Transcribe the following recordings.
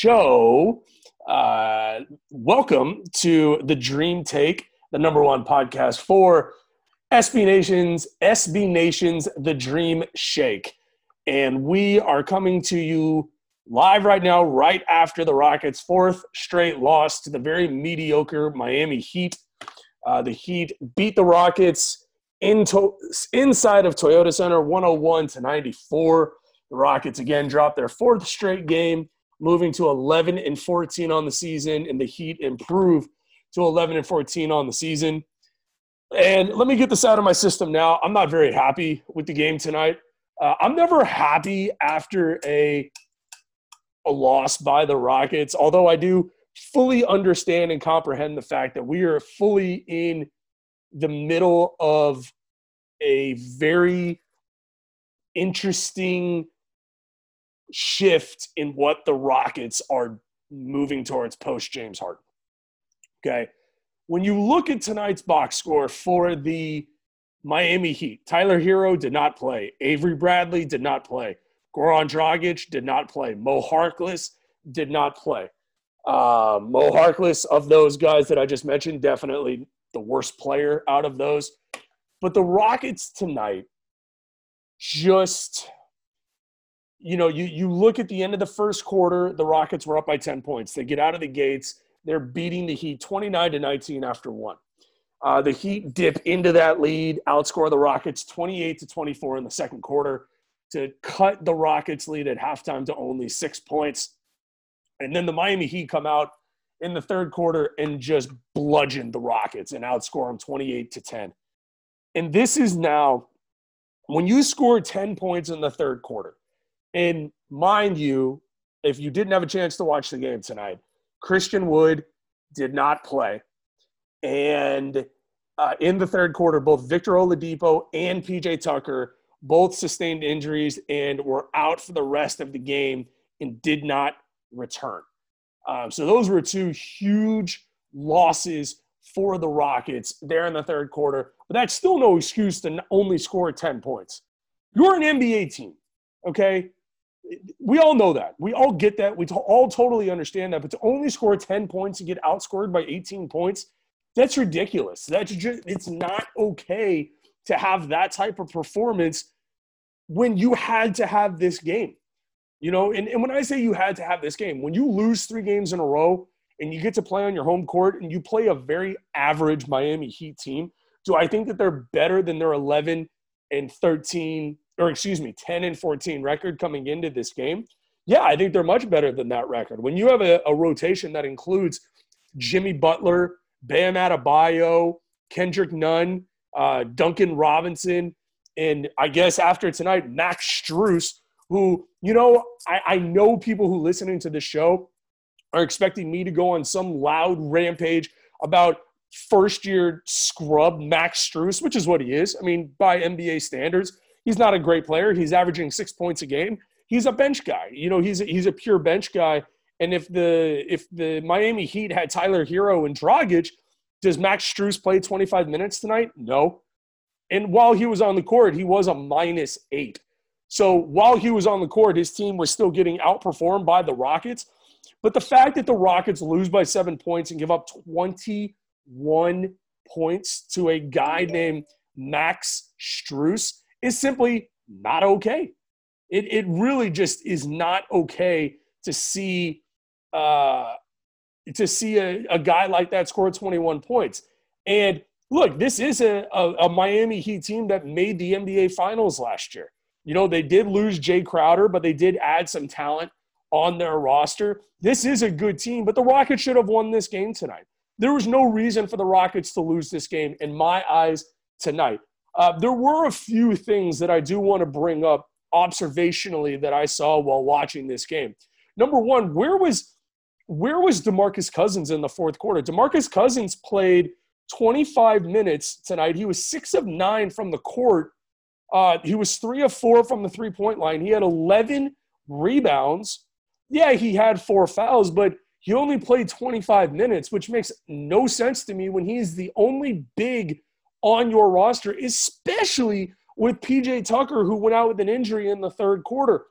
show. Uh, welcome to the Dream Take, the number one podcast for SB Nations, SB Nations, the Dream Shake. And we are coming to you live right now, right after the Rockets' fourth straight loss to the very mediocre Miami Heat. Uh, the Heat beat the Rockets into, inside of Toyota Center 101 to 94. The Rockets again dropped their fourth straight game moving to 11 and 14 on the season, and the Heat improve to 11 and 14 on the season. And let me get this out of my system now. I'm not very happy with the game tonight. Uh, I'm never happy after a a loss by the Rockets, although I do fully understand and comprehend the fact that we are fully in the middle of a very interesting shift in what the Rockets are moving towards post James Harden. Okay. When you look at tonight's box score for the Miami Heat, Tyler Herro did not play. Avery Bradley did not play. Goran Dragic did not play. Mo Harkless did not play. Uh, Mo Harkless, of those guys that I just mentioned, definitely the worst player out of those. But the Rockets tonight just you know, you, you look at the end of the first quarter, the Rockets were up by 10 points. They get out of the gates. They're beating the Heat 29 to 19 after one. Uh, the Heat dip into that lead, outscore the Rockets 28 to 24 in the second quarter to cut the Rockets' lead at halftime to only six points. And then the Miami Heat come out in the third quarter and just bludgeon the Rockets and outscore them 28 to 10. And this is now when you score 10 points in the third quarter, and mind you, if you didn't have a chance to watch the game tonight, Christian Wood did not play. And uh, in the third quarter, both Victor Oladipo and PJ Tucker both sustained injuries and were out for the rest of the game and did not return. Um, so those were two huge losses for the Rockets there in the third quarter. But that's still no excuse to only score 10 points. You're an NBA team, okay? We all know that. We all get that. We all totally understand that. But to only score 10 points and get outscored by 18 points, that's ridiculous. That's just, it's not okay to have that type of performance when you had to have this game. You know, and, and when I say you had to have this game, when you lose three games in a row and you get to play on your home court and you play a very average Miami Heat team, do I think that they're better than their 11 and 13 or excuse me, 10 and 14 record coming into this game, yeah, I think they're much better than that record. When you have a, a rotation that includes Jimmy Butler, Bam Adebayo, Kendrick Nunn, uh, Duncan Robinson, and I guess after tonight, Max Strus, who, you know, I, I know people who listening to the show are expecting me to go on some loud rampage about first year scrub Max Strus, which is what he is. I mean, by NBA standards, He's not a great player. He's averaging six points a game. He's a bench guy. You know, he's a, he's a pure bench guy. And if the if the Miami Heat had Tyler Herro and Dragic, does Max Strus play 25 minutes tonight? No. And while he was on the court, he was a minus eight. So while he was on the court, his team was still getting outperformed by the Rockets. But the fact that the Rockets lose by seven points and give up 21 points to a guy named Max Strus is simply not okay. It, it really just is not okay to see uh, to see a, a guy like that score 21 points. And look, this is a, a, a, Miami Heat team that made the NBA Finals last year. You know, they did lose Jae Crowder, but they did add some talent on their roster. This is a good team, but the Rockets should have won this game tonight. There was no reason for the Rockets to lose this game, in my eyes, tonight. Uh, there were a few things that I do want to bring up observationally that I saw while watching this game. Number one, where was where was DeMarcus Cousins in the fourth quarter? DeMarcus Cousins played 25 minutes tonight. He was six of nine from the court. Uh, he was three of four from the three point line. He had 11 rebounds. Yeah, he had four fouls, but he only played 25 minutes, which makes no sense to me when he's the only big on your roster, especially with PJ Tucker, who went out with an injury in the third quarter.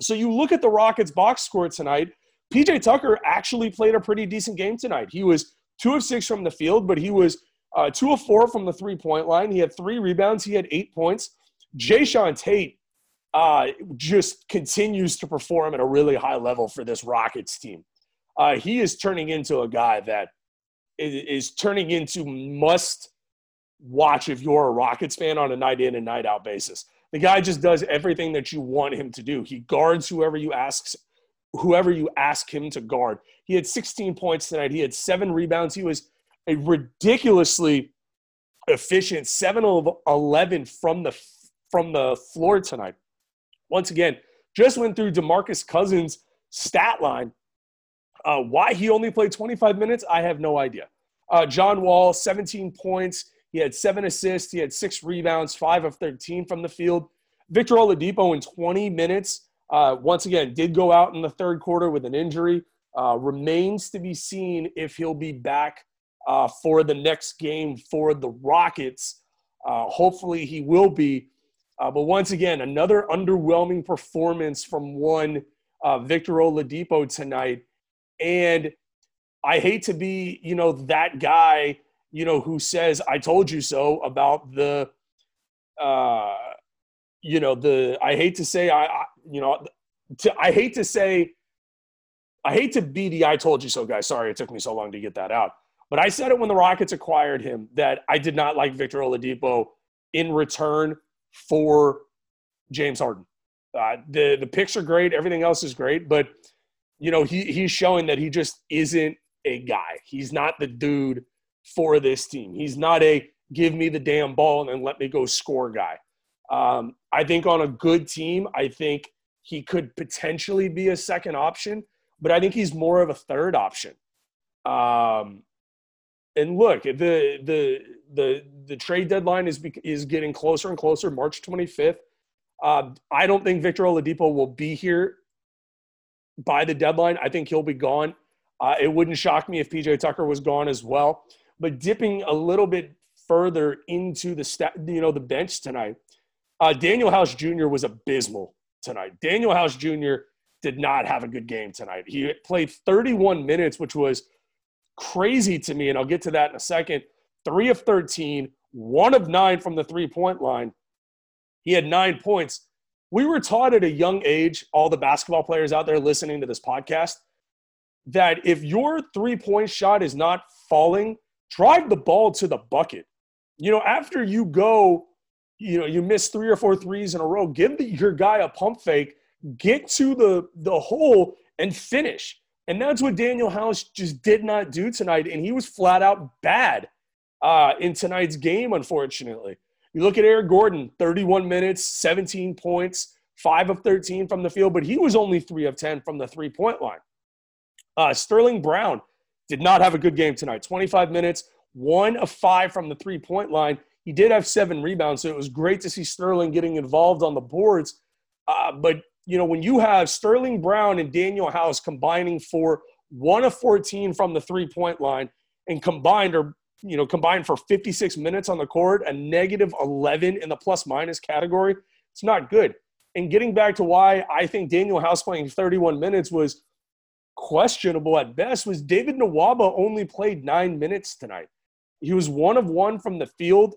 So you look at the Rockets box score tonight. PJ Tucker actually played a pretty decent game tonight. He was two of six from the field, but he was uh, two of four from the three point line. He had three rebounds. He had eight points. Jae'Sean Tate uh, just continues to perform at a really high level for this Rockets team. Uh, he is turning into a guy that is, is turning into must watch if you're a Rockets fan on a night in and night out basis. The guy just does everything that you want him to do. He guards whoever you ask whoever you ask him to guard. He had 16 points tonight. He had seven rebounds. He was a ridiculously efficient 7 of 11 from the from the floor tonight. Once again, just went through DeMarcus Cousins stat line. Uh, why he only played 25 minutes, I have no idea. Uh, John Wall, 17 points. He had seven assists. He had six rebounds, five of 13 from the field. Victor Oladipo in 20 minutes, uh, once again, did go out in the third quarter with an injury. Uh, remains to be seen if he'll be back uh, for the next game for the Rockets. Uh, hopefully, he will be. Uh, but once again, another underwhelming performance from one uh, Victor Oladipo tonight. And I hate to be, you know, that guy you know, who says, I told you so about the, uh, you know, the, I hate to say, I, I you know, to, I hate to say, I hate to be the I told you so guy. Sorry, it took me so long to get that out. But I said it when the Rockets acquired him that I did not like Victor Oladipo in return for James Harden. Uh, the the picks are great, everything else is great, but you know he he's showing that he just isn't a guy. He's not the dude for this team. He's not a give me the damn ball and then let me go score guy. Um, I think on a good team, I think he could potentially be a second option, but I think he's more of a third option. Um, and look, the the the the trade deadline is is getting closer and closer. March 25th. Uh, I don't think Victor Oladipo will be here by the deadline. I think he'll be gone. Uh, it wouldn't shock me if PJ Tucker was gone as well. But dipping a little bit further into the sta- you know the bench tonight, uh, Danuel House Jr. was abysmal tonight. Danuel House Jr. did not have a good game tonight. He played 31 minutes, which was crazy to me, and I'll get to that in a second. Three of 13, one of nine from the three point line. He had nine points. We were taught at a young age, all the basketball players out there listening to this podcast, that if your three point shot is not falling drive the ball to the bucket. You know, after you go, you know, you miss three or four threes in a row, give the, your guy a pump fake, get to the, the hole and finish. And that's what Danuel House just did not do tonight. And he was flat out bad uh, in tonight's game, unfortunately. You look at Eric Gordon, 31 minutes, 17 points, 5 of 13 from the field, but he was only 3 of 10 from the three point line. Uh, Sterling Brown, did not have a good game tonight. 25 minutes, one of five from the three point line. He did have seven rebounds, so it was great to see Sterling getting involved on the boards. Uh, but you know, when you have Sterling Brown and Danuel House combining for one of 14 from the three point line and combined or you know combined for 56 minutes on the court a negative 11 in the plus minus category it's not good and getting back to why i think Danuel house playing 31 minutes was questionable at best was david nwaba only played nine minutes tonight he was one of one from the field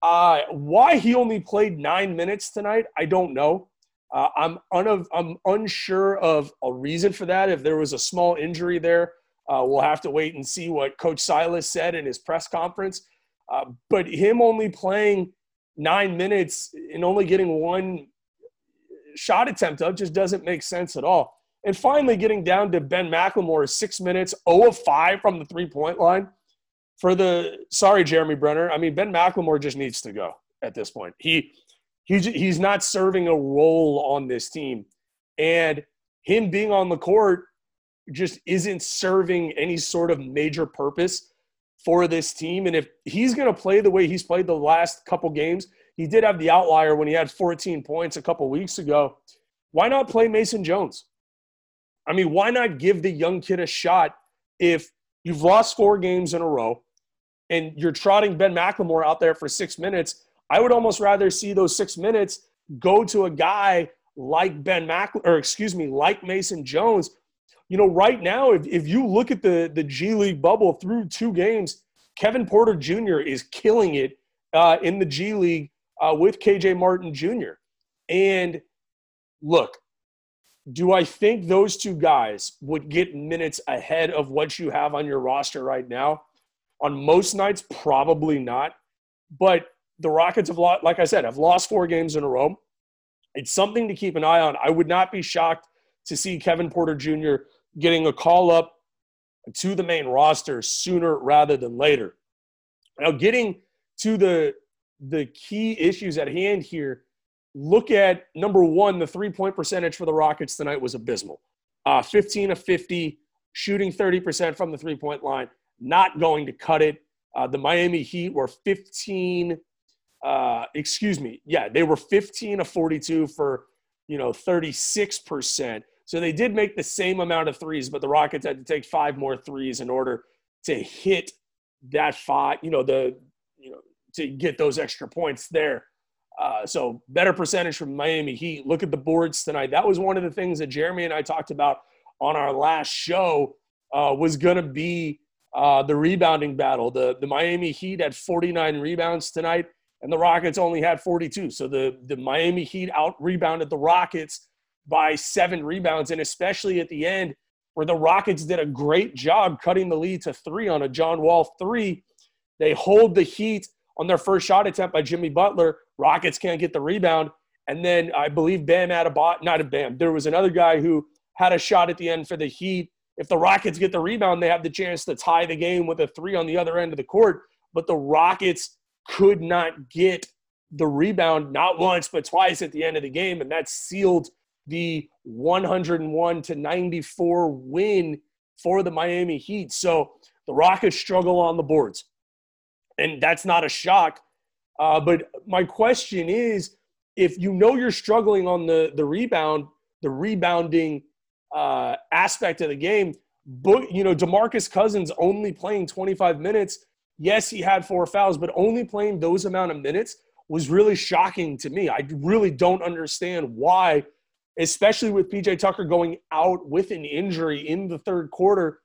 uh, why he only played nine minutes tonight i don't know uh, I'm, un- I'm unsure of a reason for that. If there was a small injury there, uh, we'll have to wait and see what Coach Silas said in his press conference. Uh, but him only playing nine minutes and only getting one shot attempt up just doesn't make sense at all. And finally, getting down to Ben McLemore, six minutes, 0 of 5 from the three point line. For the sorry, Jeremy Brenner. I mean, Ben McLemore just needs to go at this point. He he's he's not serving a role on this team, and him being on the court just isn't serving any sort of major purpose for this team. And if he's going to play the way he's played the last couple games, he did have the outlier when he had 14 points a couple weeks ago. Why not play Mason Jones? I mean, why not give the young kid a shot if you've lost four games in a row and you're trotting Ben McLemore out there for six minutes I would almost rather see those six minutes go to a guy like Ben Mac or excuse me, like Mason Jones. You know, right now, if, if you look at the, the G League bubble through two games, Kevin Porter Jr. is killing it uh, in the G League uh, with KJ Martin Jr. And look, do I think those two guys would get minutes ahead of what you have on your roster right now? On most nights, probably not. But the Rockets have lost, like I said, have lost four games in a row. It's something to keep an eye on. I would not be shocked to see Kevin Porter Jr. getting a call up to the main roster sooner rather than later. Now, getting to the the key issues at hand here, look at number one, the three point percentage for the Rockets tonight was abysmal. Uh, 15 of 50, shooting 30% from the three point line, not going to cut it. Uh, the Miami Heat were 15 uh, excuse me, yeah, they were 15 of 42 for, you know, 36%. So they did make the same amount of threes, but the Rockets had to take five more threes in order to hit that five, you know, the, you know, to get those extra points there. Uh, so better percentage from Miami Heat. Look at the boards tonight. That was one of the things that Jeremy and I talked about on our last show uh, was going to be uh, the rebounding battle. The, the Miami Heat had 49 rebounds tonight and the Rockets only had 42. So the, the Miami Heat out rebounded the Rockets by seven rebounds, and especially at the end, where the Rockets did a great job cutting the lead to three on a John Wall three. They hold the Heat on their first shot attempt by Jimmy Butler. Rockets can't get the rebound. And then I believe Bam had a bot, not a Bam. There was another guy who had a shot at the end for the Heat. If the Rockets get the rebound, they have the chance to tie the game with a three on the other end of the court. But the Rockets could not get the rebound not once but twice at the end of the game and that sealed the 101 to 94 win for the Miami Heat. So the Rockets struggle on the boards. And that's not a shock. Uh, but my question is if you know you're struggling on the, the rebound, the rebounding uh, aspect of the game, but you know, DeMarcus Cousins only playing 25 minutes Yes, he had four fouls, but only playing those amount of minutes was really shocking to me. I really don't understand why, especially with PJ Tucker going out with an injury in the third quarter.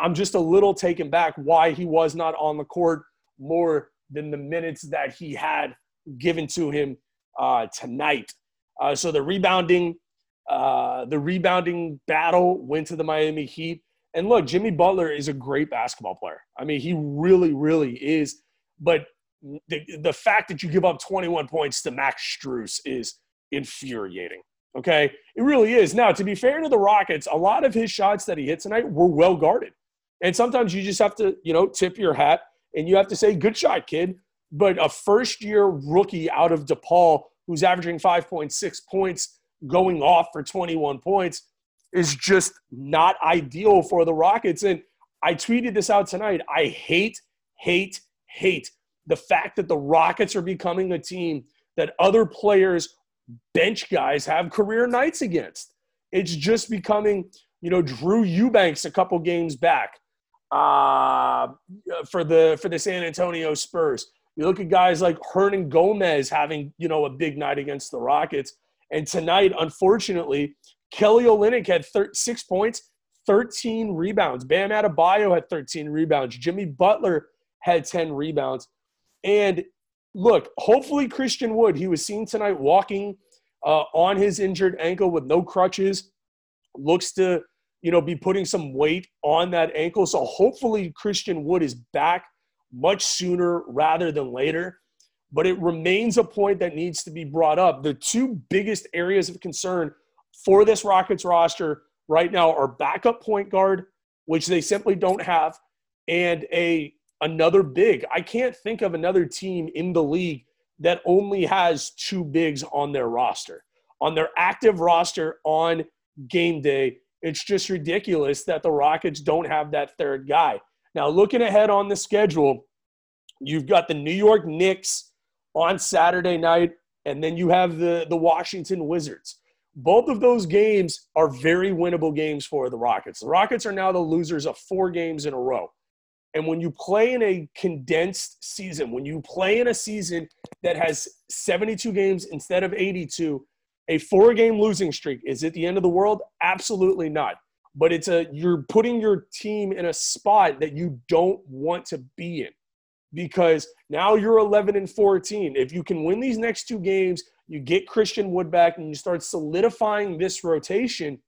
I'm just a little taken back why he was not on the court more than the minutes that he had given to him uh, tonight. Uh, so the rebounding, uh, the rebounding battle went to the Miami Heat. And look, Jimmy Butler is a great basketball player. I mean, he really, really is. But the, the fact that you give up 21 points to Max Strus is infuriating. Okay. It really is. Now, to be fair to the Rockets, a lot of his shots that he hit tonight were well guarded. And sometimes you just have to, you know, tip your hat and you have to say, good shot, kid. But a first year rookie out of DePaul who's averaging 5.6 points going off for 21 points is just not ideal for the Rockets. And I tweeted this out tonight. I hate, hate, hate the fact that the Rockets are becoming a team that other players bench guys have career nights against. It's just becoming, you know, Drew Eubanks a couple games back uh, for the for the San Antonio Spurs. You look at guys like Hernangomez having, you know, a big night against the Rockets. And tonight, unfortunately, Kelly Olynyk had thir- six points, 13 rebounds. Bam Adebayo had 13 rebounds. Jimmy Butler had 10 rebounds. And look, hopefully Christian Wood, he was seen tonight walking uh, on his injured ankle with no crutches, looks to, you know, be putting some weight on that ankle. So hopefully Christian Wood is back much sooner rather than later. But it remains a point that needs to be brought up. The two biggest areas of concern for this Rockets roster right now are backup point guard, which they simply don't have, and a another big. I can't think of another team in the league that only has two bigs on their roster. On their active roster on game day, it's just ridiculous that the Rockets don't have that third guy. Now, looking ahead on the schedule, you've got the New York Knicks on Saturday night, and then you have the, the Washington Wizards. Both of those games are very winnable games for the Rockets. The Rockets are now the losers of four games in a row. And when you play in a condensed season, when you play in a season that has 72 games instead of 82, a four game losing streak is it the end of the world? Absolutely not. But it's a you're putting your team in a spot that you don't want to be in because now you're 11 and 14. If you can win these next two games, you get Christian Wood back and you start solidifying this rotation.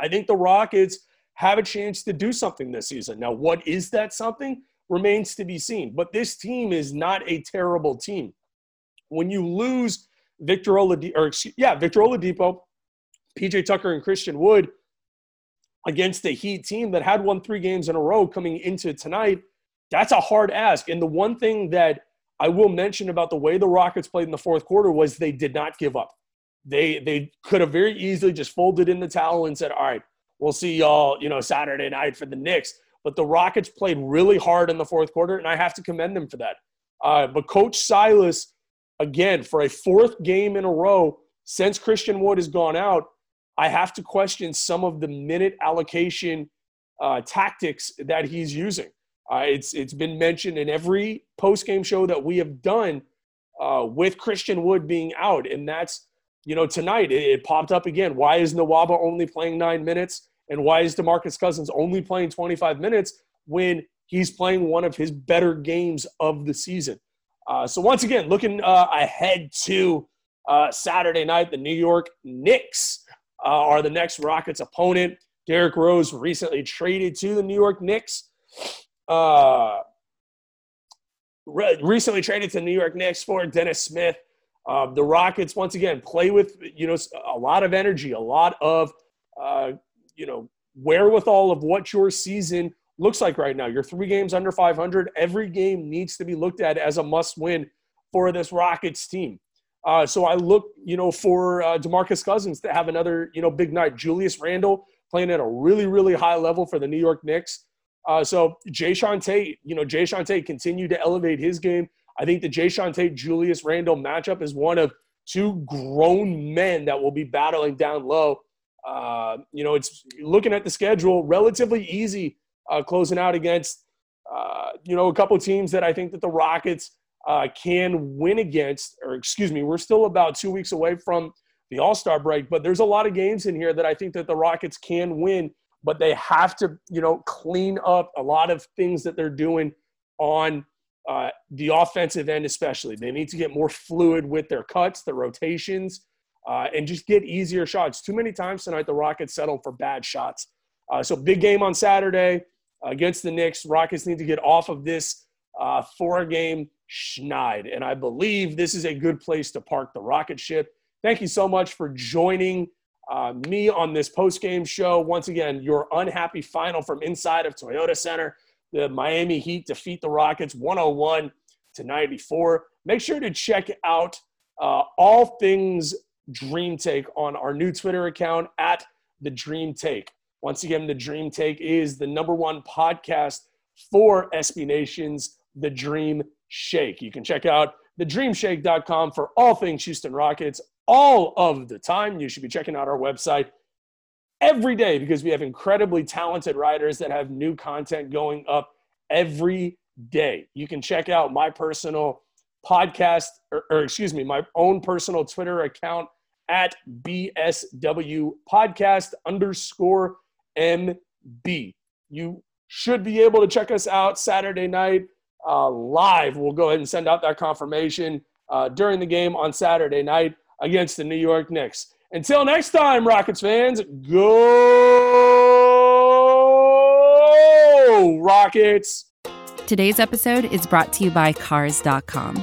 I think the Rockets have a chance to do something this season. Now, what is that something remains to be seen. But this team is not a terrible team. When you lose Victor Oladipo, or yeah, Victor Oladipo, PJ Tucker, and Christian Wood against a Heat team that had won three games in a row coming into tonight, that's a hard ask. And the one thing that I will mention about the way the Rockets played in the fourth quarter was they did not give up. They they could have very easily just folded in the towel and said, "All right, we'll see y'all, you know, Saturday night for the Knicks." But the Rockets played really hard in the fourth quarter, and I have to commend them for that. Uh, but Coach Silas, again, for a fourth game in a row since Christian Wood has gone out, I have to question some of the minute allocation uh, tactics that he's using. Uh, it's it's been mentioned in every post game show that we have done uh, with Christian Wood being out, and that's you know tonight it, it, popped up again. Why is Nwaba only playing nine minutes, and why is Demarcus Cousins only playing 25 minutes when he's playing one of his better games of the season? Uh, so once again, looking uh, ahead to uh, Saturday night, the New York Knicks uh, are the next Rockets opponent. Derrick Rose recently traded to the New York Knicks. Uh, re- recently traded to New York Knicks for Dennis Smith. The Rockets once again play with you know a lot of energy, a lot of you know wherewithal of what your season looks like right now. You're three games under 500. Every game needs to be looked at as a must-win for this Rockets team. Uh, so I look, you know, for uh, Demarcus Cousins to have another, you know, big night. Julius Randle playing at a really, really high level for the New York Knicks. Uh, so Jae'Sean Tate, you know, Jae'Sean Tate continued to elevate his game. I think the Jae'Sean Tate Julius Randle matchup is one of two grown men that will be battling down low. Uh, you know, it's looking at the schedule, relatively easy uh, closing out against, uh, you know, a couple teams that I think that the Rockets uh, can win against, or excuse me, we're still about two weeks away from the All Star break, but there's a lot of games in here that I think that the Rockets can win but they have to, you know, clean up a lot of things that they're doing on uh, the offensive end, especially. They need to get more fluid with their cuts, their rotations, uh, and just get easier shots. Too many times tonight, the Rockets settled for bad shots. Uh, so, big game on Saturday against the Knicks. Rockets need to get off of this uh, four game schneid. And I believe this is a good place to park the rocket ship. Thank you so much for joining uh, me on this post game show. Once again, your unhappy final from inside of Toyota Center. The Miami Heat defeat the Rockets 101 to 94. Make sure to check out uh, all things Dream Take on our new Twitter account at the Dream Take. Once again, the Dream Take is the number one podcast for SB Nation's The Dream Shake. You can check out thedreamshake.com for all things Houston Rockets, all of the time. You should be checking out our website every day because we have incredibly talented writers that have new content going up every day. You can check out my personal podcast, or, or excuse me, my own personal Twitter account at BSW podcast underscore MB. You should be able to check us out Saturday night uh, live. We'll go ahead and send out that confirmation uh, during the game on Saturday night against the New York Knicks. Until next time, Rockets fans, go Rockets! Today's episode is brought to you by Cars.com.